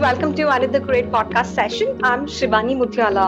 Welcome to another great podcast session. I'm Shivani Muthyala.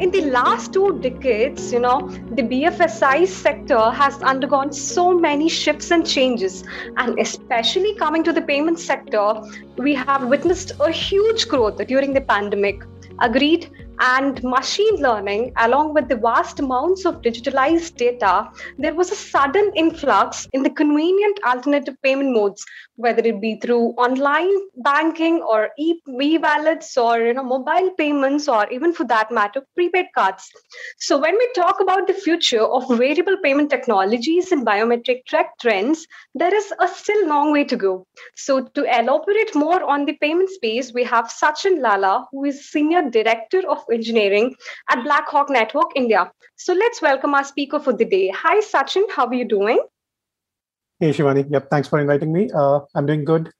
In the last two decades, you know, the BFSI sector has undergone so many shifts and changes. And especially coming to the payment sector, we have witnessed a huge growth during the pandemic. Agreed and machine learning, along with the vast amounts of digitalized data, there was a sudden influx in the convenient alternative payment modes, whether it be through online banking or e-wallets or you know mobile payments or even for that matter prepaid cards. So when we talk about the future of variable payment technologies and biometric track trends, there is a still long way to go. So to elaborate more on the payment space, we have Sachin Lala, who is Senior Director of Engineering at Blackhawk Network India. So let's welcome our speaker for the day. Hi, Sachin. How are you doing? Hey, Shivani. Yep. Thanks for inviting me. Uh, I'm doing good.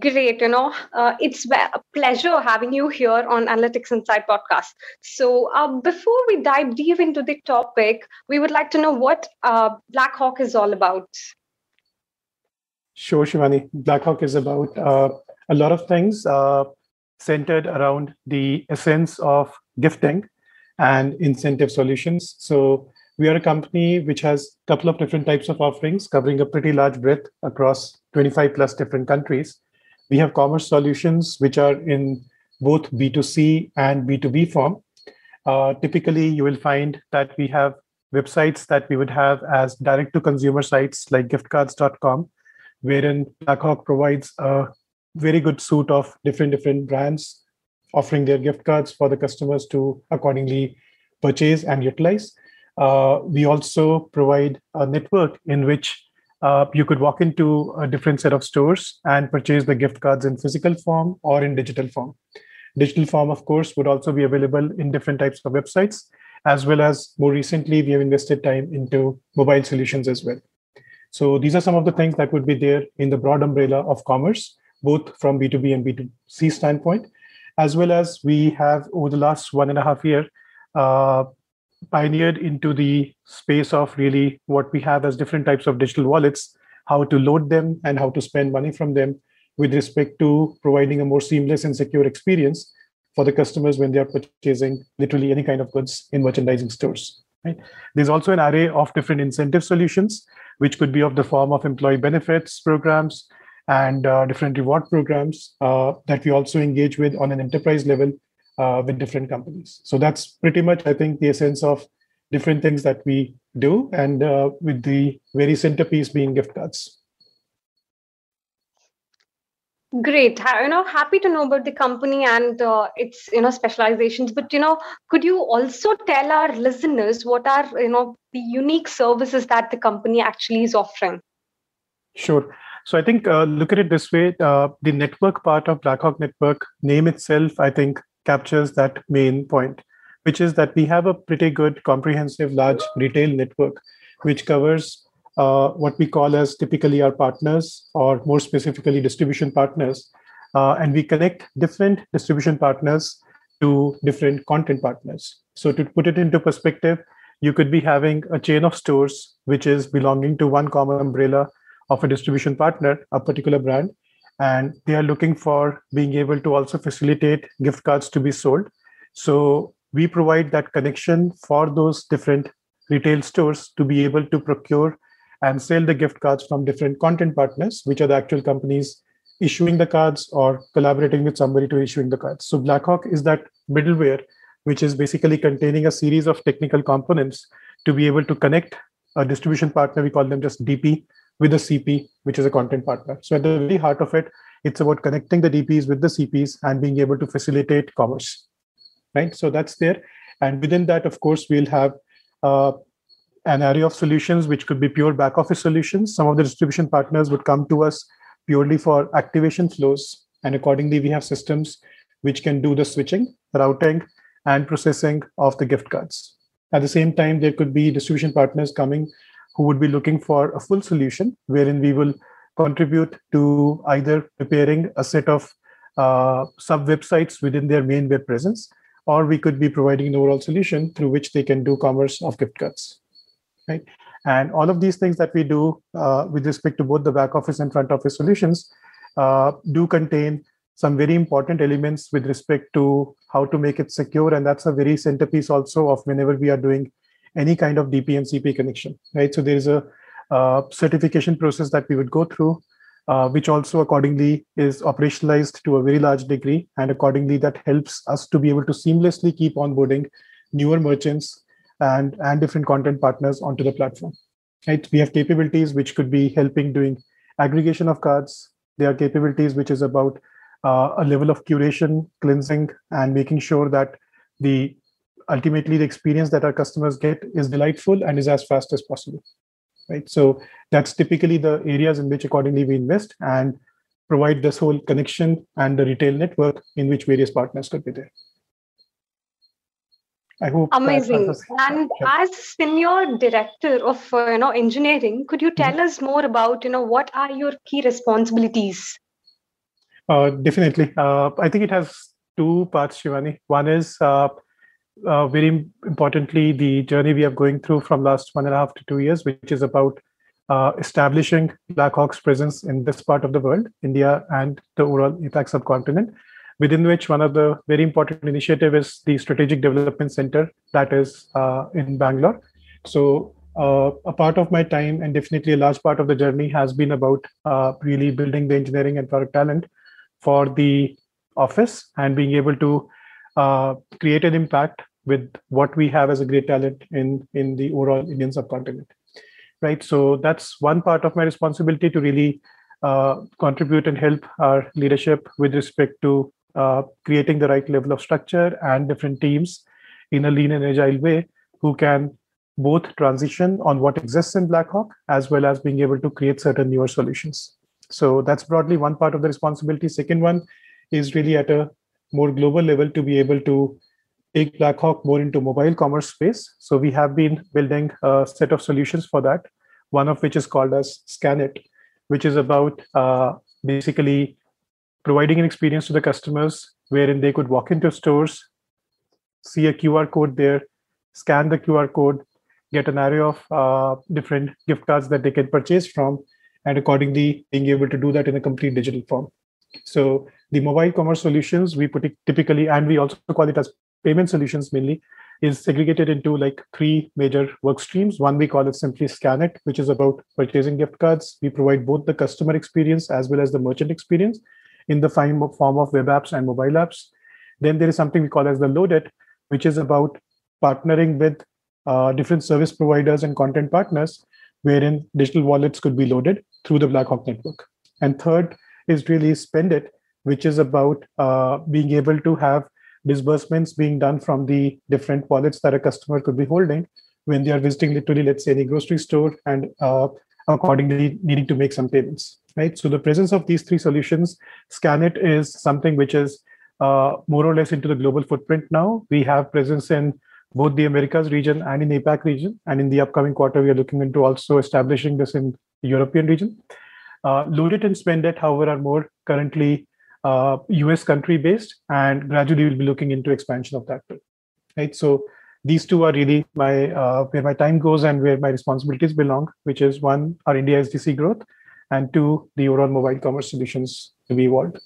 Great. You know, uh, it's a pleasure having you here on Analytics Insight podcast. So, uh, before we dive deep into the topic, we would like to know what uh, Blackhawk is all about. Sure, Shivani. Blackhawk is about uh, a lot of things. Centered around the essence of gifting and incentive solutions. So we are a company which has a couple of different types of offerings covering a pretty large breadth across 25 plus different countries. We have commerce solutions which are in both B2C and B2B form. Uh, typically, you will find that we have websites that we would have as direct to consumer sites like giftcards.com, wherein Blackhawk provides a very good suite of different different brands offering their gift cards for the customers to accordingly purchase and utilize. Uh, we also provide a network in which uh, you could walk into a different set of stores and purchase the gift cards in physical form or in digital form. Digital form, of course, would also be available in different types of websites, as well as more recently, we have invested time into mobile solutions as well. So these are some of the things that would be there in the broad umbrella of commerce both from B2B and B2C standpoint, as well as we have over the last one and a half year uh, pioneered into the space of really what we have as different types of digital wallets, how to load them and how to spend money from them with respect to providing a more seamless and secure experience for the customers when they are purchasing literally any kind of goods in merchandising stores. Right? There's also an array of different incentive solutions, which could be of the form of employee benefits programs, and uh, different reward programs uh, that we also engage with on an enterprise level uh, with different companies. So that's pretty much, I think, the essence of different things that we do, and uh, with the very centerpiece being gift cards. Great. You know, happy to know about the company and uh, its you know specializations. But you know, could you also tell our listeners what are you know the unique services that the company actually is offering? Sure. So I think uh, look at it this way: uh, the network part of Blackhawk Network name itself, I think, captures that main point, which is that we have a pretty good, comprehensive, large retail network, which covers uh, what we call as typically our partners, or more specifically, distribution partners, uh, and we connect different distribution partners to different content partners. So to put it into perspective, you could be having a chain of stores which is belonging to one common umbrella of a distribution partner, a particular brand, and they are looking for being able to also facilitate gift cards to be sold. So we provide that connection for those different retail stores to be able to procure and sell the gift cards from different content partners, which are the actual companies issuing the cards or collaborating with somebody to issuing the cards. So Blackhawk is that middleware, which is basically containing a series of technical components to be able to connect a distribution partner. We call them just DP with a CP, which is a content partner. So at the very heart of it, it's about connecting the DPs with the CPs and being able to facilitate commerce, right? So that's there. And within that, of course, we'll have uh, an array of solutions, which could be pure back office solutions. Some of the distribution partners would come to us purely for activation flows. And accordingly, we have systems which can do the switching, routing, and processing of the gift cards. At the same time, there could be distribution partners coming who would be looking for a full solution wherein we will contribute to either preparing a set of uh, sub websites within their main web presence, or we could be providing an overall solution through which they can do commerce of gift cards. Right. And all of these things that we do uh, with respect to both the back office and front office solutions uh, do contain some very important elements with respect to how to make it secure. And that's a very centerpiece also of whenever we are doing any kind of DP and DPMCP connection, right? So there is a uh, certification process that we would go through, uh, which also accordingly is operationalized to a very large degree. And accordingly, that helps us to be able to seamlessly keep onboarding newer merchants and, and different content partners onto the platform. Right? We have capabilities which could be helping doing aggregation of cards. There are capabilities which is about uh, a level of curation, cleansing, and making sure that the ultimately the experience that our customers get is delightful and is as fast as possible. Right. So that's typically the areas in which accordingly we invest and provide this whole connection and the retail network in which various partners could be there. I hope amazing. And as senior director of uh, you know engineering, could you tell mm-hmm. us more about you know what are your key responsibilities? Uh, definitely. Uh, I think it has two parts, Shivani. One is uh, very importantly the journey we are going through from last one and a half to two years, which is about uh, establishing Blackhawk's presence in this part of the world, India and the overall APAC subcontinent within which one of the very important initiative is the strategic development center that is uh, in bangalore. So uh, a part of my time and definitely a large part of the journey has been about uh, really building the engineering and product talent for the office and being able to uh, create an impact with what we have as a great talent in in the overall indian subcontinent right so that's one part of my responsibility to really uh, contribute and help our leadership with respect to uh, creating the right level of structure and different teams in a lean and agile way who can both transition on what exists in Blackhawk as well as being able to create certain newer solutions. So that's broadly one part of the responsibility. Second one is really at a more global level to be able to take Blackhawk more into mobile commerce space. So we have been building a set of solutions for that. One of which is called as Scanit, which is about uh, basically providing an experience to the customers wherein they could walk into stores, see a QR code there, scan the QR code, get an array of uh, different gift cards that they can purchase from, and accordingly being able to do that in a complete digital form. So the mobile commerce solutions we put typically, and we also call it as payment solutions mainly, is segregated into like three major work streams. One we call it simply Scan It, which is about purchasing gift cards. We provide both the customer experience as well as the merchant experience in the form of web apps and mobile apps. Then there is something we call as the load it, which is about partnering with uh, different service providers and content partners, wherein digital wallets could be loaded through the Blackhawk network. And third is really spend it, which is about uh, being able to have disbursements being done from the different wallets that a customer could be holding when they are visiting literally, let's say, any grocery store and uh, accordingly needing to make some payments right? So the presence of these three solutions, Scanit is something which is uh, more or less into the global footprint now. We have presence in both the Americas region and in the APAC region. And in the upcoming quarter, we are looking into also establishing this in the European region. Uh, Loadit and Spendit, however, are more currently uh, US country based, and gradually we'll be looking into expansion of that too. Right. So these two are really my uh, where my time goes and where my responsibilities belong, which is one our India SDC growth, and two, the overall mobile commerce solutions to be evolved.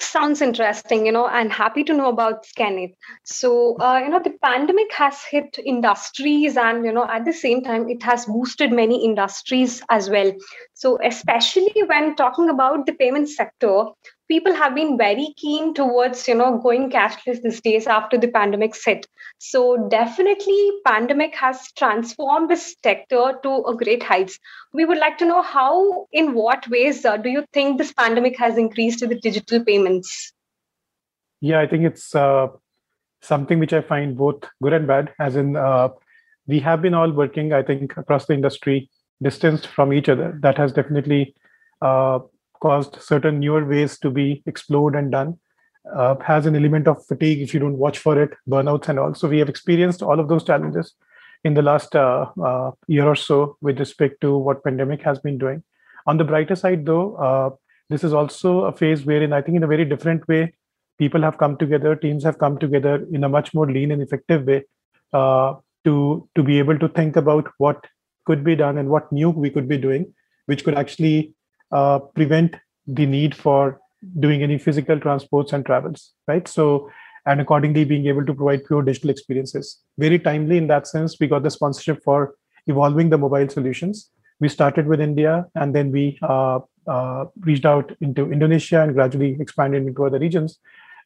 Sounds interesting, you know, and happy to know about Scanit. So, uh, you know, the pandemic has hit industries, and, you know, at the same time, it has boosted many industries as well. So, especially when talking about the payment sector, people have been very keen towards you know going cashless these days after the pandemic hit so definitely pandemic has transformed this sector to a great heights. We would like to know how in what ways uh, do you think this pandemic has increased the digital payments? Yeah i think it's uh, something which i find both good and bad as in uh, we have been all working i think across the industry distanced from each other. That has definitely uh, caused certain newer ways to be explored and done uh, has an element of fatigue if you don't watch for it burnouts and all. So we have experienced all of those challenges in the last uh, uh, year or so with respect to what pandemic has been doing. On the brighter side though uh, this is also a phase wherein i think in a very different way people have come together teams have come together in a much more lean and effective way uh, to to be able to think about what could be done and what new we could be doing which could actually uh, prevent the need for doing any physical transports and travels, right? So, and accordingly being able to provide pure digital experiences. Very timely in that sense, we got the sponsorship for evolving the mobile solutions. We started with India and then we uh, uh, reached out into Indonesia and gradually expanded into other regions.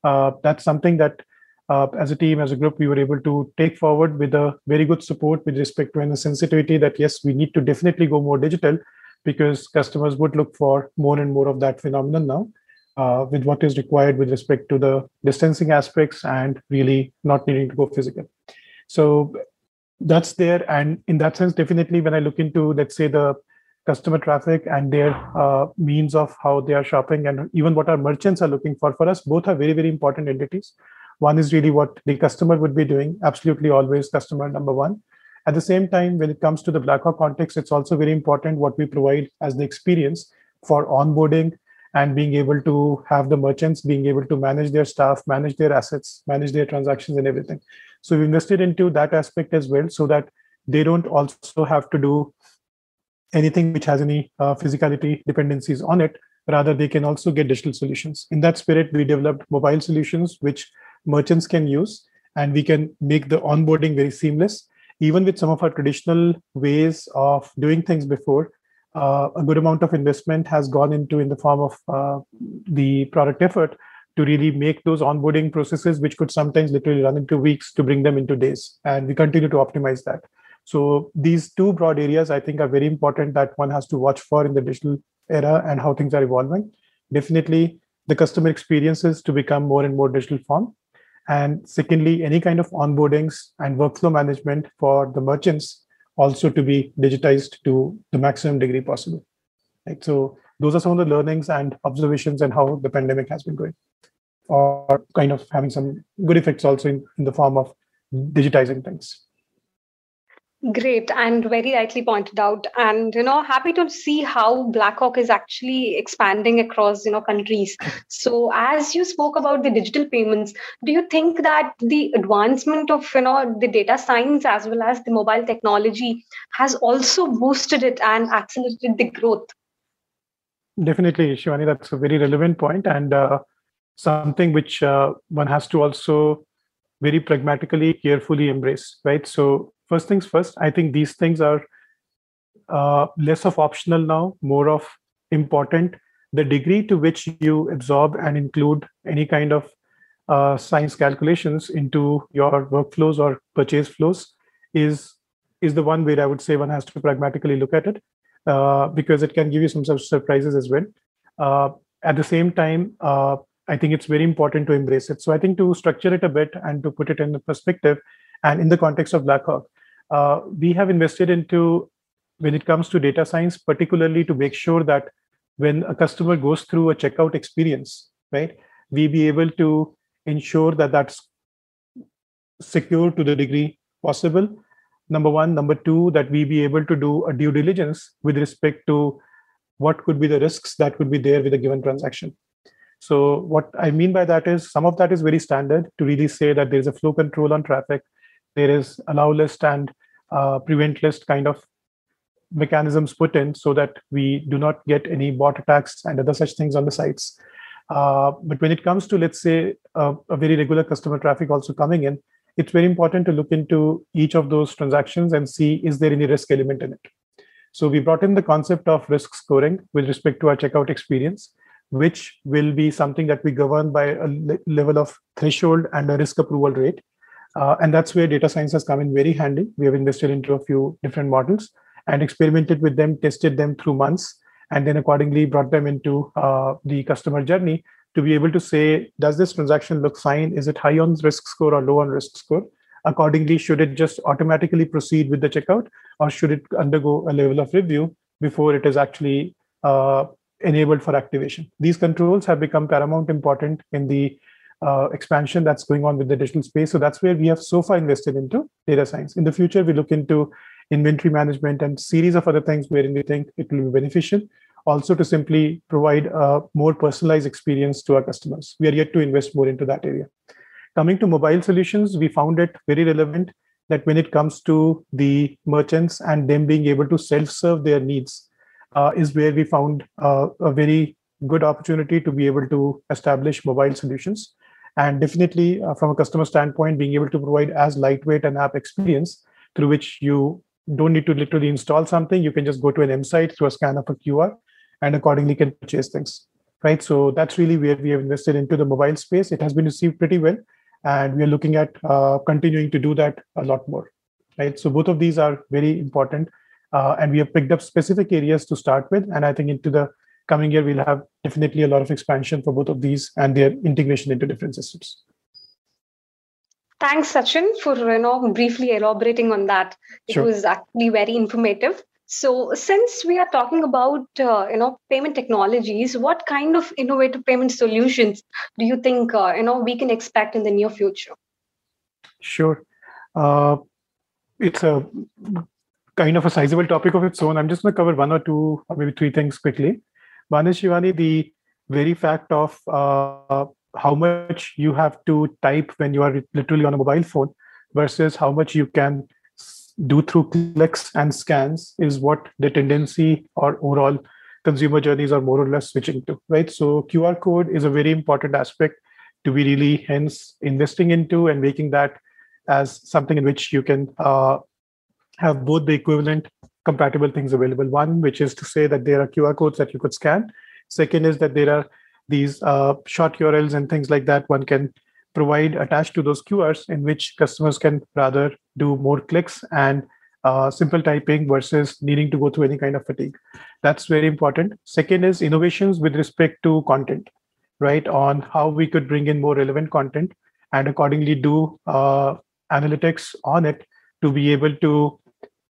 Uh, that's something that uh, as a team, as a group, we were able to take forward with a very good support with respect to and the sensitivity that yes, we need to definitely go more digital because customers would look for more and more of that phenomenon now uh, with what is required with respect to the distancing aspects and really not needing to go physical. So that's there. And in that sense, definitely when I look into, let's say, the customer traffic and their uh, means of how they are shopping and even what our merchants are looking for, for us, both are very, very important entities. One is really what the customer would be doing, absolutely always customer number one. At the same time, when it comes to the Blackhawk context, it's also very important what we provide as the experience for onboarding and being able to have the merchants being able to manage their staff, manage their assets, manage their transactions and everything. So we invested into that aspect as well so that they don't also have to do anything which has any uh, physicality dependencies on it. Rather, they can also get digital solutions. In that spirit, we developed mobile solutions which merchants can use and we can make the onboarding very seamless even with some of our traditional ways of doing things before uh, a good amount of investment has gone into in the form of uh, the product effort to really make those onboarding processes which could sometimes literally run into weeks to bring them into days. And we continue to optimize that. So these two broad areas i think are very important that one has to watch for in the digital era and how things are evolving. Definitely the customer experiences to become more and more digital form and secondly, any kind of onboardings and workflow management for the merchants also to be digitized to the maximum degree possible. Right. So those are some of the learnings and observations and how the pandemic has been going, or kind of having some good effects also in, in the form of digitizing things. Great and very rightly pointed out. And you know, happy to see how Blackhawk is actually expanding across you know countries. So as you spoke about the digital payments, do you think that the advancement of you know the data science as well as the mobile technology has also boosted it and accelerated the growth? Definitely, Shivani, that's a very relevant point and uh, something which uh, one has to also very pragmatically, carefully embrace, right? So first things first, I think these things are uh, less of optional now, more of important. The degree to which you absorb and include any kind of uh, science calculations into your workflows or purchase flows is is the one where I would say one has to pragmatically look at it uh, because it can give you some sort of surprises as well. Uh, at the same time, uh, I think it's very important to embrace it. So I think to structure it a bit and to put it in the perspective and in the context of Blackhawk, uh, we have invested into when it comes to data science, particularly to make sure that when a customer goes through a checkout experience, right, we be able to ensure that that's secure to the degree possible. Number one. Number two, that we be able to do a due diligence with respect to what could be the risks that could be there with a given transaction. So, what I mean by that is some of that is very standard to really say that there's a flow control on traffic there is allow list and uh, prevent list kind of mechanisms put in so that we do not get any bot attacks and other such things on the sites. Uh, but when it comes to, let's say, a, a very regular customer traffic also coming in, it's very important to look into each of those transactions and see is there any risk element in it. So we brought in the concept of risk scoring with respect to our checkout experience, which will be something that we govern by a le- level of threshold and a risk approval rate. Uh, and that's where data science has come in very handy. We have invested into a few different models and experimented with them, tested them through months, and then accordingly brought them into uh, the customer journey to be able to say, does this transaction look fine? Is it high on risk score or low on risk score? Accordingly, should it just automatically proceed with the checkout or should it undergo a level of review before it is actually uh, enabled for activation? These controls have become paramount important in the uh, expansion that's going on with the digital space. So that's where we have so far invested into data science. In the future, we look into inventory management and series of other things wherein we think it will be beneficial. Also, to simply provide a more personalized experience to our customers. We are yet to invest more into that area. Coming to mobile solutions, we found it very relevant that when it comes to the merchants and them being able to self-serve their needs, uh, is where we found uh, a very good opportunity to be able to establish mobile solutions. And definitely, uh, from a customer standpoint, being able to provide as lightweight an app experience through which you don't need to literally install something. You can just go to an M site through a scan of a QR and accordingly can purchase things. Right. So that's really where we have invested into the mobile space. It has been received pretty well. And we are looking at uh, continuing to do that a lot more. Right. So both of these are very important. Uh, and we have picked up specific areas to start with. And I think into the coming year, we'll have definitely a lot of expansion for both of these and their integration into different systems. Thanks, Sachin, for you know briefly elaborating on that. It sure. was actually very informative. So, since we are talking about uh, you know payment technologies, what kind of innovative payment solutions do you think uh, you know we can expect in the near future? Sure, uh, it's a kind of a sizable topic of its own. I'm just going to cover one or two, or maybe three things quickly. One is Shivani, the very fact of uh, how much you have to type when you are literally on a mobile phone versus how much you can do through clicks and scans is what the tendency or overall consumer journeys are more or less switching to right? So qr code is a very important aspect to be really hence investing into and making that as something in which you can uh, have both the equivalent compatible things available one which is to say that there are qr codes that you could scan second is that there are these uh, short URLs and things like that one can provide attached to those QRs in which customers can rather do more clicks and uh, simple typing versus needing to go through any kind of fatigue. That's very important. Second is innovations with respect to content, right? On how we could bring in more relevant content and accordingly do uh, analytics on it to be able to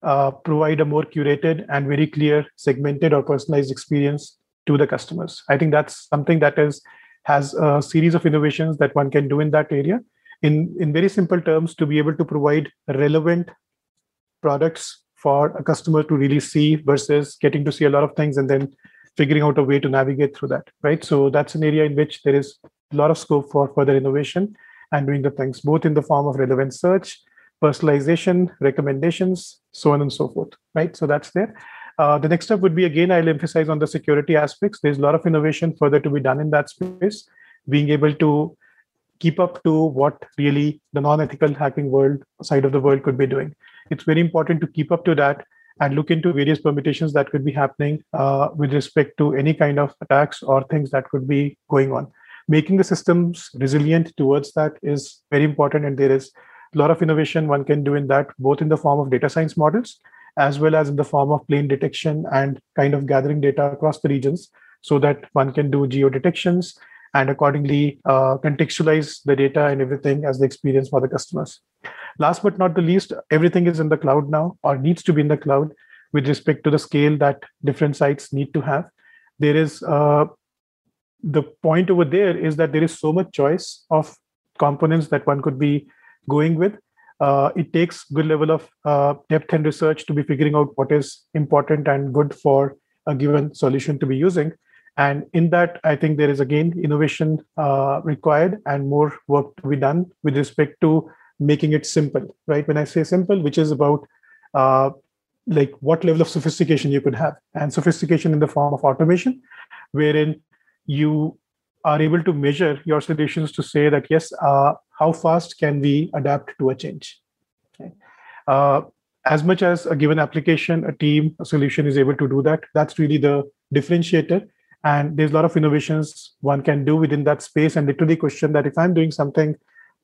uh, provide a more curated and very clear segmented or personalized experience to the customers. I think that's something that is has a series of innovations that one can do in that area. In in very simple terms, to be able to provide relevant products for a customer to really see versus getting to see a lot of things and then figuring out a way to navigate through that. Right. So that's an area in which there is a lot of scope for further innovation and doing the things both in the form of relevant search, personalization, recommendations, so on and so forth. Right. So that's there. Uh, the next step would be again, I'll emphasize on the security aspects. There's a lot of innovation further to be done in that space, being able to keep up to what really the non-ethical hacking world side of the world could be doing. It's very important to keep up to that and look into various permutations that could be happening uh, with respect to any kind of attacks or things that could be going on. Making the systems resilient towards that is very important, and there is lot of innovation one can do in that, both in the form of data science models as well as in the form of plane detection and kind of gathering data across the regions so that one can do geo detections and accordingly uh, contextualize the data and everything as the experience for the customers. Last but not the least, everything is in the cloud now or needs to be in the cloud with respect to the scale that different sites need to have. There is uh, the point over there is that there is so much choice of components that one could be going with. Uh, it takes good level of uh, depth and research to be figuring out what is important and good for a given solution to be using. And in that i think there is again innovation uh, required and more work to be done with respect to making it simple right? When i say simple which is about uh, like what level of sophistication you could have. And sophistication in the form of automation wherein you are able to measure your solutions to say that yes uh, how fast can we adapt to a change okay. uh, as much as a given application a team a solution is able to do that that's really the differentiator and there's a lot of innovations one can do within that space and literally question that if i'm doing something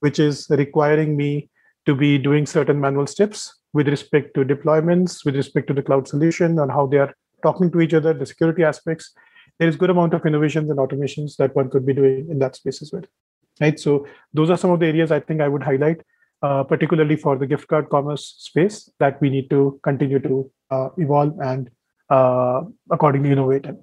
which is requiring me to be doing certain manual steps with respect to deployments with respect to the cloud solution and how they are talking to each other the security aspects there is good amount of innovations and automations that one could be doing in that space as well right so those are some of the areas i think i would highlight uh, particularly for the gift card commerce space that we need to continue to uh, evolve and uh, accordingly innovate in.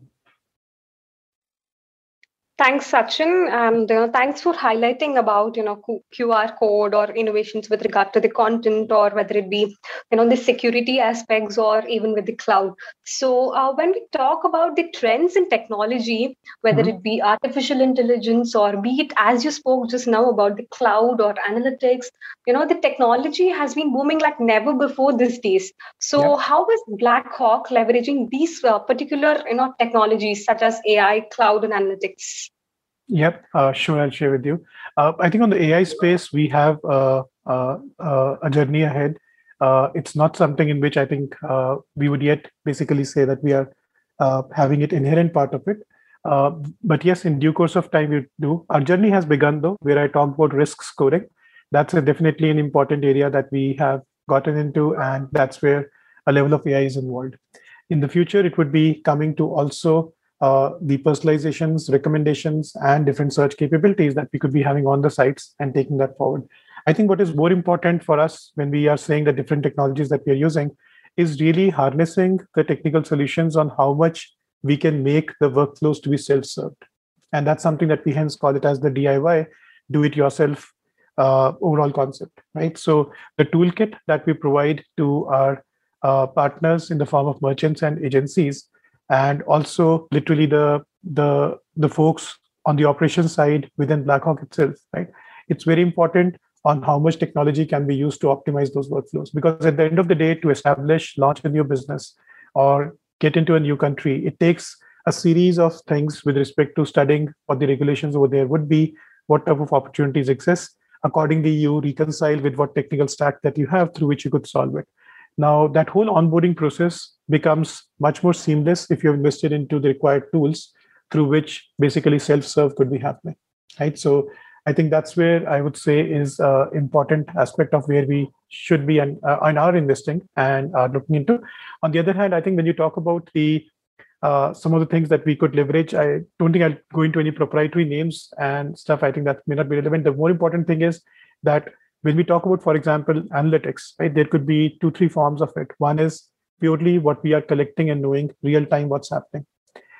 Thanks, Sachin, and uh, thanks for highlighting about you know QR code or innovations with regard to the content, or whether it be you know the security aspects or even with the cloud. So uh, when we talk about the trends in technology, whether mm-hmm. it be artificial intelligence or be it as you spoke just now about the cloud or analytics, you know the technology has been booming like never before these days. So yeah. how is Blackhawk leveraging these uh, particular you know technologies such as AI, cloud, and analytics? Yep, uh, sure. I'll share with you. Uh, I think on the AI space, we have uh, uh, uh a journey ahead. Uh, it's not something in which I think we would yet basically say that we are having it inherent part of it. but yes, in due course of time, we do. Our journey has begun though, where I talk about risk scoring. That's definitely an important area that we have gotten into, and that's where a level of AI is involved. In the future, it would be coming to also uh, the personalizations, recommendations, and different search capabilities that we could be having on the sites and taking that forward. I think what is more important for us when we are saying the different technologies that we are using is really harnessing the technical solutions on how much we can make the workflows to be self-served. And that's something that we hence call it as the DIY, do it yourself uh, overall concept, right? So the toolkit that we provide to our uh, partners in the form of merchants and agencies and also literally the the the folks on the operations side within blackhawk itself right? It's very important on how much technology can be used to optimize those workflows because at the end of the day to establish launch a new business or get into a new country it takes a series of things with respect to studying what the regulations over there would be what type of opportunities exist. Accordingly you reconcile with what technical stack that you have through which you could solve it. Now, that whole onboarding process becomes much more seamless if you've invested into the required tools through which basically self-serve could be happening, right? So I think that's where I would say is an important aspect of where we should be and, uh, are investing and are looking into. On the other hand, I think when you talk about the uh, some of the things that we could leverage, I don't think I'll go into any proprietary names and stuff. I think that may not be relevant. The more important thing is that when we talk about, for example, analytics, right, there could be two, three forms of it. One is purely what we are collecting and knowing real time what's happening.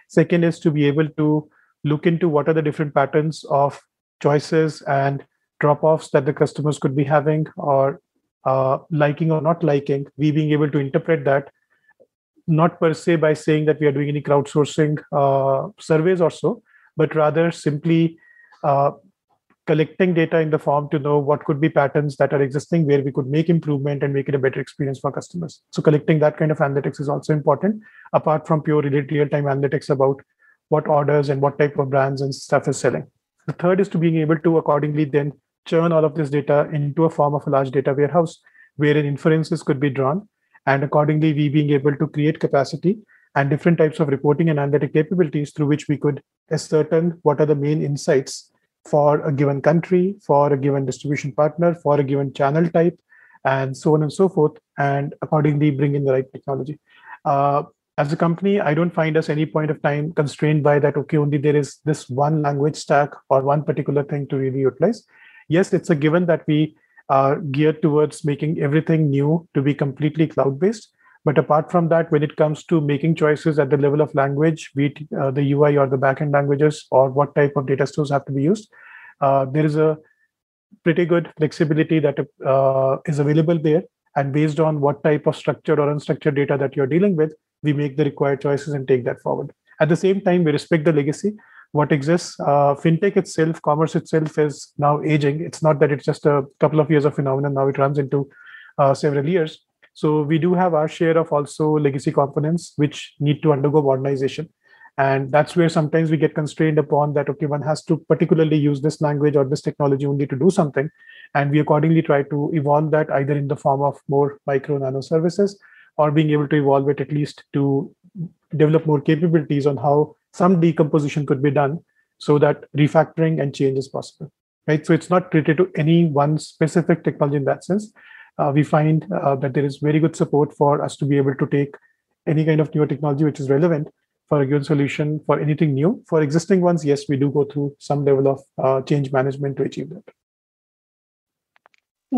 Second is to be able to look into what are the different patterns of choices and drop offs that the customers could be having or uh, liking or not liking. We being able to interpret that not per se by saying that we are doing any crowdsourcing uh, surveys or so, but rather simply uh, collecting data in the form to know what could be patterns that are existing where we could make improvement and make it a better experience for customers. So collecting that kind of analytics is also important, apart from pure real-time analytics about what orders and what type of brands and stuff is selling. The third is to being able to accordingly then churn all of this data into a form of a large data warehouse wherein inferences could be drawn. And accordingly, we being able to create capacity and different types of reporting and analytic capabilities through which we could ascertain what are the main insights for a given country, for a given distribution partner, for a given channel type, and so on and so forth, and accordingly bring in the right technology. Uh, as a company, I don't find us any point of time constrained by that, okay, only there is this one language stack or one particular thing to really utilize. Yes, it's a given that we are geared towards making everything new to be completely cloud based. But apart from that, when it comes to making choices at the level of language, be it uh, the UI or the backend languages, or what type of data stores have to be used, uh, there is a pretty good flexibility that uh, is available there. And based on what type of structured or unstructured data that you're dealing with, we make the required choices and take that forward. At the same time, we respect the legacy. What exists, uh, fintech itself, commerce itself is now aging. It's not that it's just a couple of years of phenomenon. Now it runs into uh, several years so we do have our share of also legacy components which need to undergo modernization. And that's where sometimes we get constrained upon that, okay, one has to particularly use this language or this technology only to do something. And we accordingly try to evolve that either in the form of more micro nano services or being able to evolve it at least to develop more capabilities on how some decomposition could be done so that refactoring and change is possible right so it's not related to any one specific technology in that sense uh, we find uh, that there is very good support for us to be able to take any kind of newer technology which is relevant for a given solution for anything new. For existing ones, yes, we do go through some level of uh, change management to achieve that.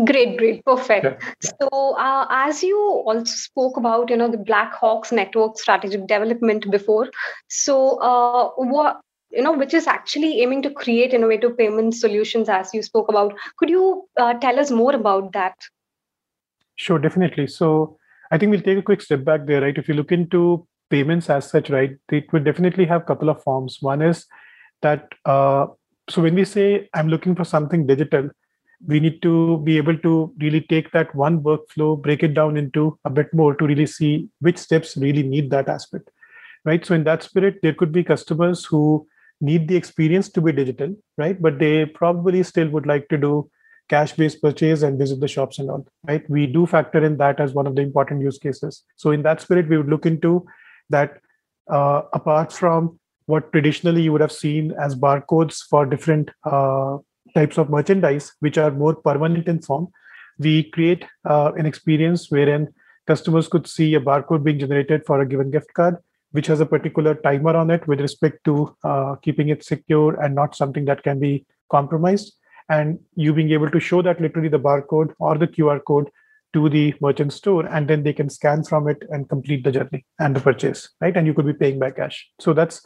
Great, great, perfect. Yeah, yeah. So, uh, as you also spoke about, you know, the Blackhawks network strategic development before. So, uh, what you know which is actually aiming to create innovative payment solutions as you spoke about could you uh, tell us more about that sure definitely. So i think we'll take a quick step back there right? If you look into payments as such right it would definitely have a couple of forms. One is that uh, so when we say i'm looking for something digital we need to be able to really take that one workflow break it down into a bit more to really see which steps really need that aspect right? So in that spirit there could be customers who need the experience to be digital, right? But they probably still would like to do cash-based purchase and visit the shops and all, right? We do factor in that as one of the important use cases. So in that spirit, we would look into that uh, apart from what traditionally you would have seen as barcodes for different uh, types of merchandise, which are more permanent in form, we create uh, an experience wherein customers could see a barcode being generated for a given gift card which has a particular timer on it with respect to uh, keeping it secure and not something that can be compromised. And you being able to show that literally the barcode or the QR code to the merchant store, and then they can scan from it and complete the journey and the purchase, right? And you could be paying by cash. So that's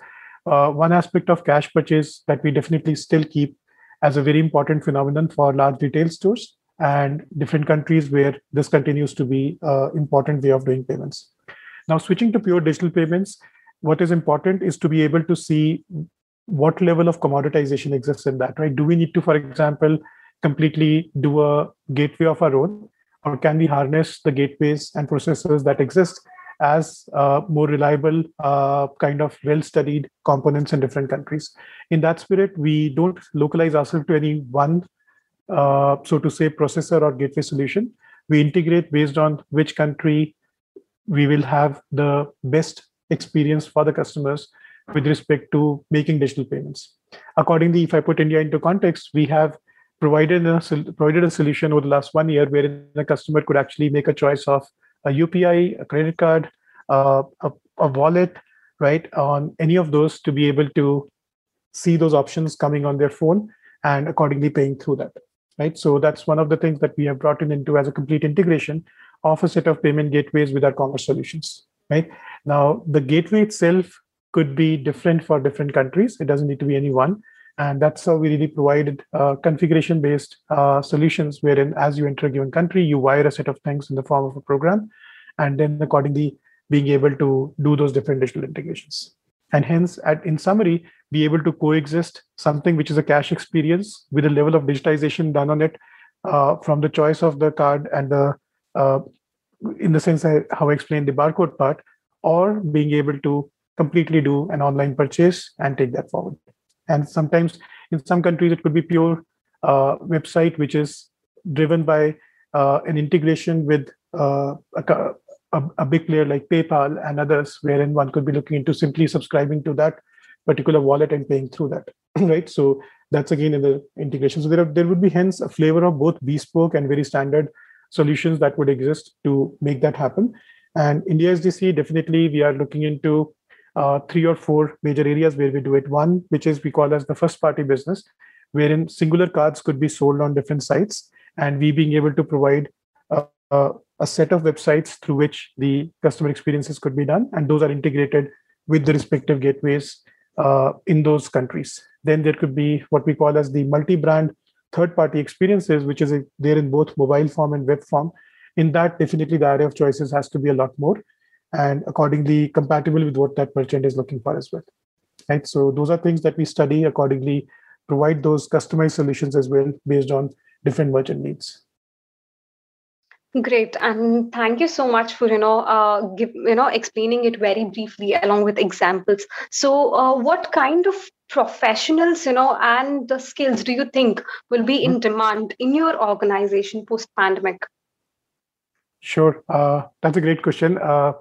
uh, one aspect of cash purchase that we definitely still keep as a very important phenomenon for large retail stores and different countries where this continues to be an important way of doing payments. Now, switching to pure digital payments, what is important is to be able to see what level of commoditization exists in that, right? Do we need to, for example, completely do a gateway of our own, or can we harness the gateways and processors that exist as uh, more reliable, uh, kind of well studied components in different countries? In that spirit, we don't localize ourselves to any one, uh, so to say, processor or gateway solution. We integrate based on which country we will have the best experience for the customers with respect to making digital payments. Accordingly, if I put India into context, we have provided a, provided a solution over the last one year where the customer could actually make a choice of a UPI, a credit card, uh, a, a wallet, right, on any of those to be able to see those options coming on their phone and accordingly paying through that, right? So that's one of the things that we have brought in into as a complete integration of a set of payment gateways with our commerce solutions, right? Now, the gateway itself could be different for different countries. It doesn't need to be any one. And that's how we really provided uh, configuration based uh, solutions, wherein as you enter a given country, you wire a set of things in the form of a program, and then accordingly being able to do those different digital integrations. And hence, at, in summary, be able to coexist something which is a cash experience with a level of digitization done on it uh, from the choice of the card and the uh, in the sense I, how I explained the barcode part, or being able to completely do an online purchase and take that forward. And sometimes in some countries, it could be pure uh, website, which is driven by uh, an integration with uh, a, a, big player like PayPal and others, wherein one could be looking into simply subscribing to that particular wallet and paying through that, right? So that's again in the integration. So there, are, there would be hence a flavor of both bespoke and very standard solutions that would exist to make that happen. And India SDC, definitely we are looking into uh, three or four major areas where we do it. One, which is we call as the first party business, wherein singular cards could be sold on different sites, and we being able to provide uh, uh, a set of websites through which the customer experiences could be done, and those are integrated with the respective gateways uh, in those countries. Then there could be what we call as the multi-brand third party experiences, which is there in both mobile form and web form, in that definitely the area of choices has to be a lot more and accordingly compatible with what that merchant is looking for as well. Right. So those are things that we study accordingly, provide those customized solutions as well based on different merchant needs. Great, and thank you so much for you know uh, give, you know explaining it very briefly along with examples. So, uh, what kind of professionals you know and the skills do you think will be in mm-hmm. demand in your organization post pandemic? Sure, uh, that's a great question. Uh,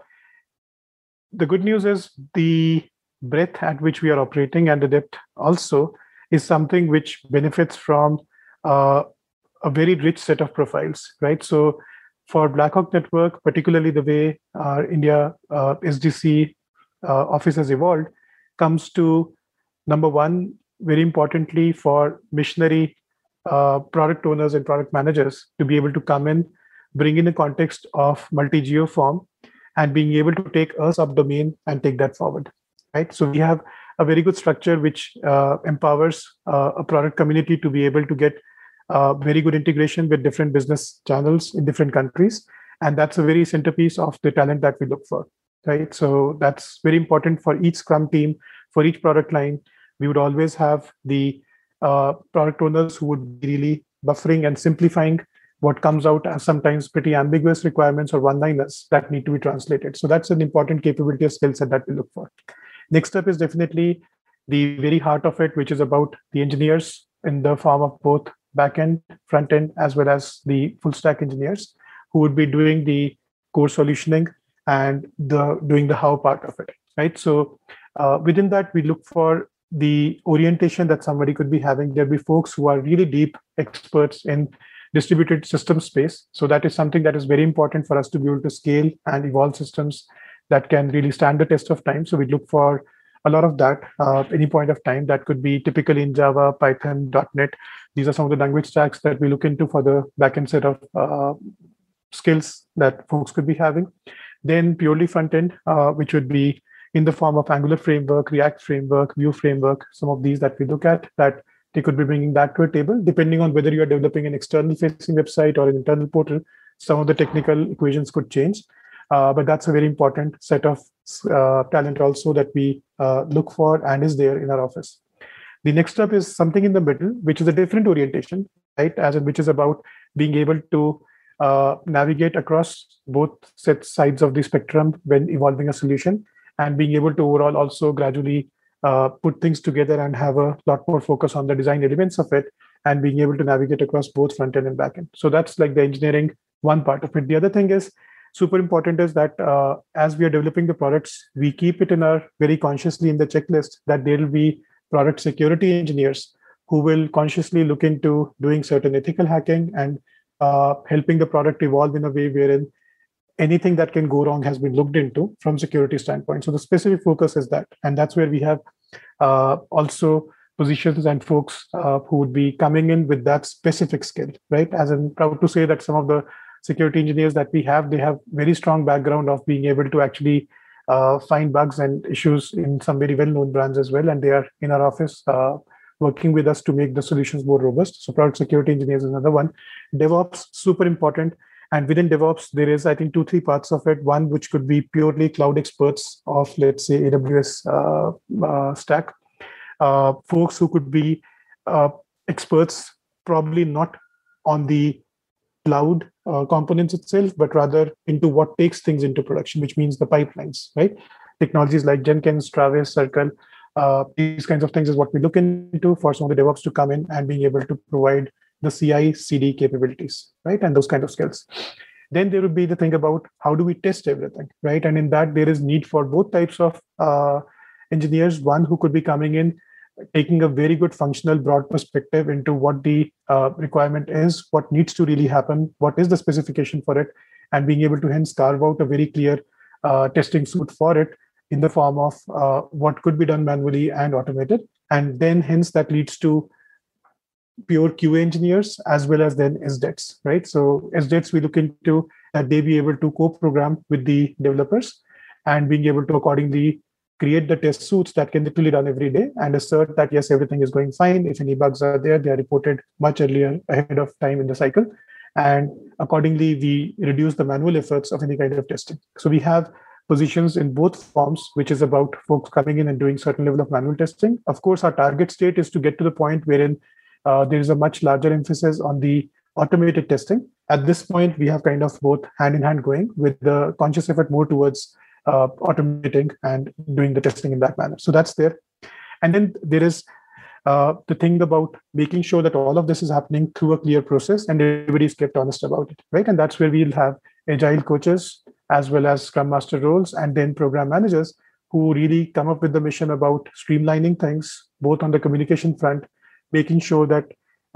the good news is the breadth at which we are operating and the depth also is something which benefits from uh, a very rich set of profiles, right? So for Blackhawk Network, particularly the way our India uh, SDC uh, office has evolved, comes to number one, very importantly, for missionary uh, product owners and product managers to be able to come in, bring in a context of multi geo form, and being able to take a subdomain and take that forward. Right. So we have a very good structure which uh, empowers uh, a product community to be able to get uh, very good integration with different business channels in different countries. And that's a very centerpiece of the talent that we look for, right? So that's very important for each Scrum team, for each product line. We would always have the uh, product owners who would be really buffering and simplifying what comes out as sometimes pretty ambiguous requirements or one-liners that need to be translated. So that's an important capability or skill set that we look for. Next up is definitely the very heart of it, which is about the engineers in the form of both backend, front end, as well as the full stack engineers who would be doing the core solutioning and the doing the how part of it. Right. So uh, within that, we look for the orientation that somebody could be having. There'll be folks who are really deep experts in distributed system space. So that is something that is very important for us to be able to scale and evolve systems that can really stand the test of time. So we look for a lot of that uh, any point of time. That could be typically in Java, Python, .NET. These are some of the language stacks that we look into for the backend set of uh, skills that folks could be having. Then purely front end, uh, which would be in the form of Angular framework, React framework, Vue framework, some of these that we look at that they could be bringing that to a table, depending on whether you are developing an external facing website or an internal portal. Some of the technical equations could change. Uh, but that's a very important set of uh, talent also that we uh, look for and is there in our office. The next step is something in the middle, which is a different orientation, right? As in which is about being able to uh, navigate across both set sides of the spectrum when evolving a solution and being able to overall also gradually uh, put things together and have a lot more focus on the design elements of it and being able to navigate across both front end and back end. So that's like the engineering one part of it. The other thing is super important is that uh, as we are developing the products, we keep it in our very consciously in the checklist that there will be product security engineers who will consciously look into doing certain ethical hacking and uh, helping the product evolve in a way wherein anything that can go wrong has been looked into from security standpoint. So the specific focus is that, and that's where we have also positions and folks uh, who would be coming in with that specific skill, right? As I'm proud to say that some of the security engineers that we have, they have very strong background of being able to actually uh, find bugs and issues in some very well-known brands as well, and they are in our office uh, working with us to make the solutions more robust. So product security engineers is another one. DevOps super important and within DevOps, there is, I think, two, three parts of it. One, which could be purely cloud experts of, let's say, AWS uh, uh, stack. Uh, folks who could be uh, experts, probably not on the cloud uh, components itself, but rather into what takes things into production, which means the pipelines, right? Technologies like Jenkins, Travis, Circle, uh, these kinds of things is what we look into for some of the DevOps to come in and being able to provide the CI CD capabilities, right? And those kind of skills. Then there would be the thing about how do we test everything, right? And in that, there is need for both types of uh, engineers. One who could be coming in, taking a very good functional, broad perspective into what the uh, requirement is, what needs to really happen, what is the specification for it, and being able to hence carve out a very clear uh, testing suite for it in the form of uh, what could be done manually and automated. And then hence that leads to pure QA engineers as well as then SDETs, right? So SDETs we look into that they be able to co-program with the developers and being able to accordingly create the test suits that can literally run every day and assert that yes, everything is going fine. If any bugs are there, they are reported much earlier ahead of time in the cycle. And accordingly, we reduce the manual efforts of any kind of testing. So we have positions in both forms, which is about folks coming in and doing certain level of manual testing. Of course, our target state is to get to the point wherein uh, there is a much larger emphasis on the automated testing. At this point, we have kind of both hand in hand going with the conscious effort more towards uh, automating and doing the testing in that manner. So that's there. And then there is uh, the thing about making sure that all of this is happening through a clear process and everybody's kept honest about it, right? And that's where we'll have agile coaches as well as scrum master roles and then program managers who really come up with the mission about streamlining things both on the communication front making sure that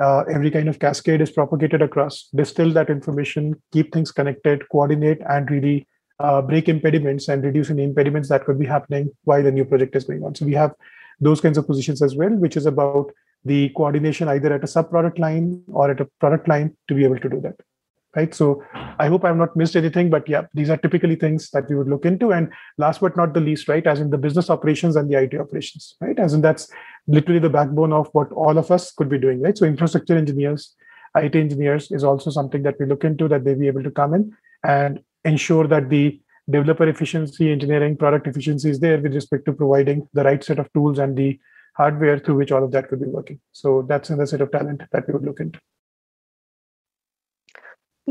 uh, every kind of cascade is propagated across, distill that information, keep things connected, coordinate, and really uh, break impediments and reduce any impediments that could be happening while the new project is going on. So we have those kinds of positions as well, which is about the coordination either at a sub product line or at a product line to be able to do that. Right? So I hope I've not missed anything, but yeah, these are typically things that we would look into. And last but not the least, right, as in the business operations and the IT operations, right? As in that's literally the backbone of what all of us could be doing, right? So infrastructure engineers, IT engineers is also something that we look into that they be able to come in and ensure that the developer efficiency, engineering, product efficiency is there with respect to providing the right set of tools and the hardware through which all of that could be working. So that's another set of talent that we would look into.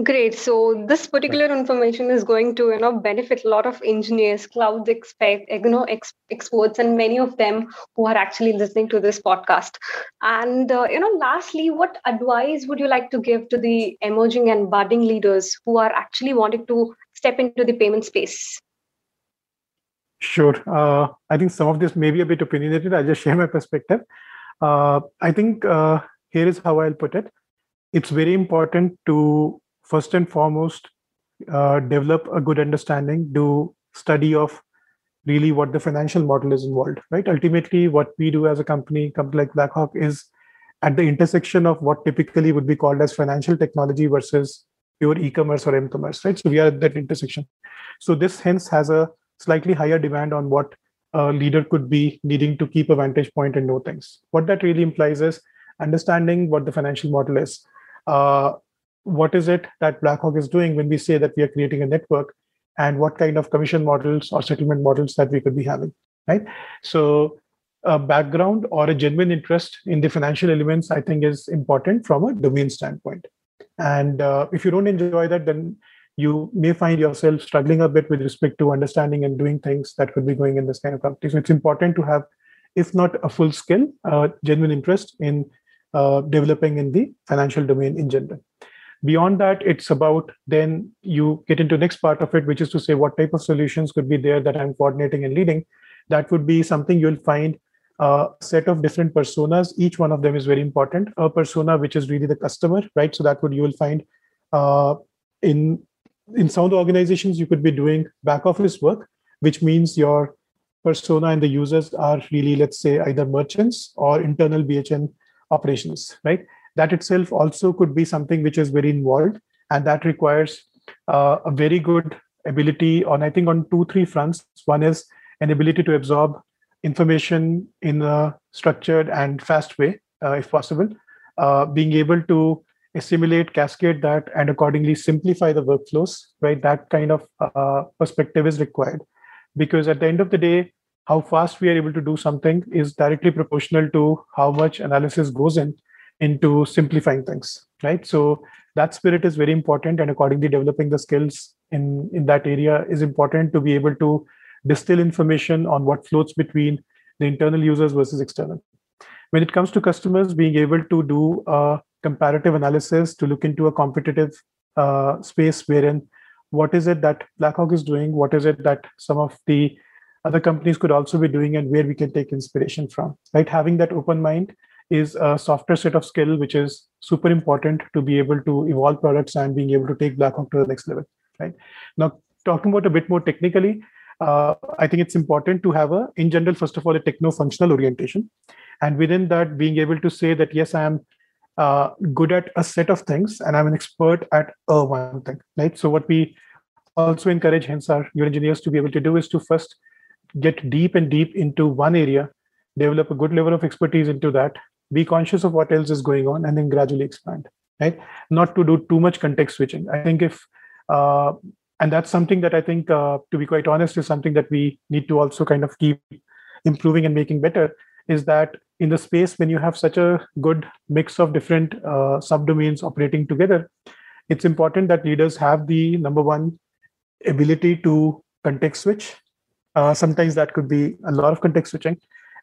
Great. So this particular information is going to, you know, benefit a lot of engineers, cloud expect, you know, ex- experts, and many of them who are actually listening to this podcast. And uh, you know, lastly, what advice would you like to give to the emerging and budding leaders who are actually wanting to step into the payment space? Sure. Uh, I think some of this may be a bit opinionated. I'll just share my perspective. Uh, I think uh, here is how I'll put it. It's very important to first and foremost uh, develop a good understanding do study of really what the financial model is involved right? Ultimately what we do as a company company like blackhawk is at the intersection of what typically would be called as financial technology versus pure e-commerce or m-commerce right? So we are at that intersection. So this hence has a slightly higher demand on what a leader could be needing to keep a vantage point and know things. What that really implies is understanding what the financial model is. Uh, what is it that Blackhawk is doing when we say that we are creating a network and what kind of commission models or settlement models that we could be having, right? So a background or a genuine interest in the financial elements, I think is important from a domain standpoint. And uh, if you don't enjoy that, then you may find yourself struggling a bit with respect to understanding and doing things that could be going in this kind of company. So it's important to have, if not a full skill, uh, genuine interest in uh, developing in the financial domain in general beyond that it's about then you get into next part of it which is to say what type of solutions could be there that i'm coordinating and leading. That would be something you'll find a set of different personas. Each one of them is very important. A persona which is really the customer right? So that would you will find uh, in in some of the organizations you could be doing back office work which means your persona and the users are really let's say either merchants or internal bhn operations right that itself also could be something which is very involved and that requires uh, a very good ability on i think on two three fronts. One is an ability to absorb information in a structured and fast way uh, if possible. Uh, being able to assimilate cascade that and accordingly simplify the workflows right? That kind of uh, perspective is required. Because at the end of the day how fast we are able to do something is directly proportional to how much analysis goes in into simplifying things right? So that spirit is very important and accordingly developing the skills in in that area is important to be able to distill information on what floats between the internal users versus external. When it comes to customers being able to do a comparative analysis to look into a competitive uh, space wherein what is it that blackhawk is doing what is it that some of the other companies could also be doing and where we can take inspiration from right? Having that open mind is a software set of skill which is super important to be able to evolve products and being able to take blackhawk to the next level right? Now talking about a bit more technically uh, i think it's important to have a in general first of all a techno functional orientation. And within that being able to say that yes i am uh, good at a set of things and i'm an expert at a one thing right? So what we also encourage hence our your engineers to be able to do is to first get deep and deep into one area develop a good level of expertise into that be conscious of what else is going on and then gradually expand right? Not to do too much context switching. I think if uh, and that's something that i think uh, to be quite honest is something that we need to also kind of keep improving and making better is that in the space when you have such a good mix of different uh, subdomains operating together it's important that leaders have the number one ability to context switch. Uh, sometimes that could be a lot of context switching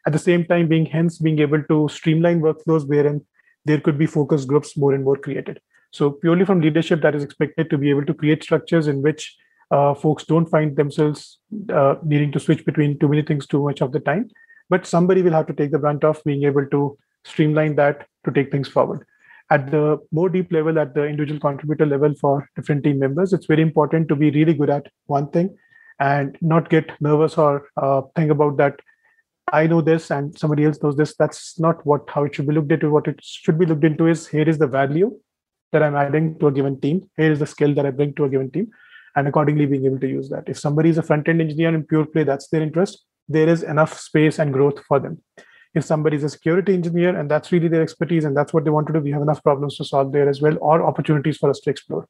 at the same time being hence being able to streamline workflows wherein there could be focus groups more and more created. So purely from leadership that is expected to be able to create structures in which uh, folks don't find themselves uh, needing to switch between too many things too much of the time. But somebody will have to take the brunt of being able to streamline that to take things forward. At the more deep level at the individual contributor level for different team members it's very important to be really good at one thing and not get nervous or uh, think about that I know this and somebody else knows this. That's not what how it should be looked into. What it should be looked into is here is the value that I'm adding to a given team. Here is the skill that I bring to a given team, and accordingly being able to use that. If somebody is a front end engineer in pure play, that's their interest. There is enough space and growth for them. If somebody is a security engineer and that's really their expertise and that's what they want to do, we have enough problems to solve there as well, or opportunities for us to explore.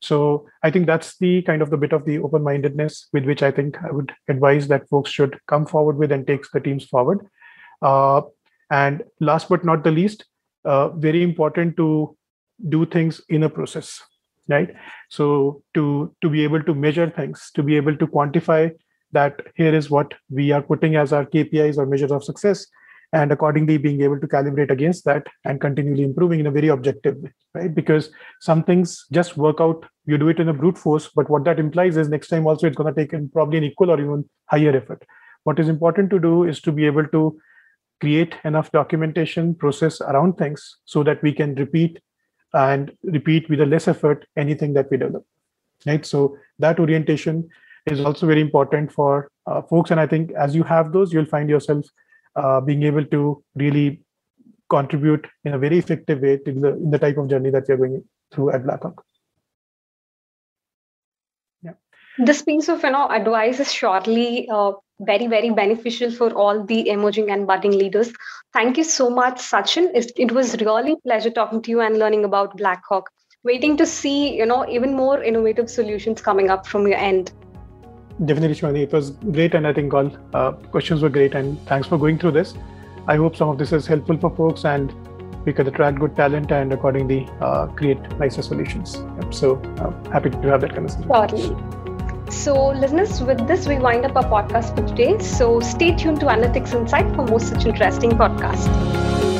So I think that's the kind of the bit of the open-mindedness with which I think I would advise that folks should come forward with and takes the teams forward. Uh, and last but not the least, uh, very important to do things in a process, right? So to to be able to measure things, to be able to quantify that here is what we are putting as our KPIs or measures of success, and accordingly being able to calibrate against that and continually improving in a very objective way right? Because some things just work out you do it in a brute force but what that implies is next time also it's going to take in probably an equal or even higher effort. What is important to do is to be able to create enough documentation process around things so that we can repeat and repeat with a less effort anything that we develop right? So that orientation is also very important for uh, folks. And i think as you have those you'll find yourself uh, being able to really contribute in a very effective way to the in the type of journey that we are going through at Blackhawk. Yeah. This piece of you know advice is surely uh, very very beneficial for all the emerging and budding leaders. Thank you so much, Sachin. It, it was really pleasure talking to you and learning about Blackhawk. Waiting to see you know even more innovative solutions coming up from your end definitely Shivani, it was great and i think all uh, questions were great and thanks for going through this i hope some of this is helpful for folks and we can attract good talent and accordingly uh, create nicer solutions yep. so uh, happy to have that conversation totally so, listeners, with this, we wind up our podcast for today. So, stay tuned to Analytics Insight for more such interesting podcasts.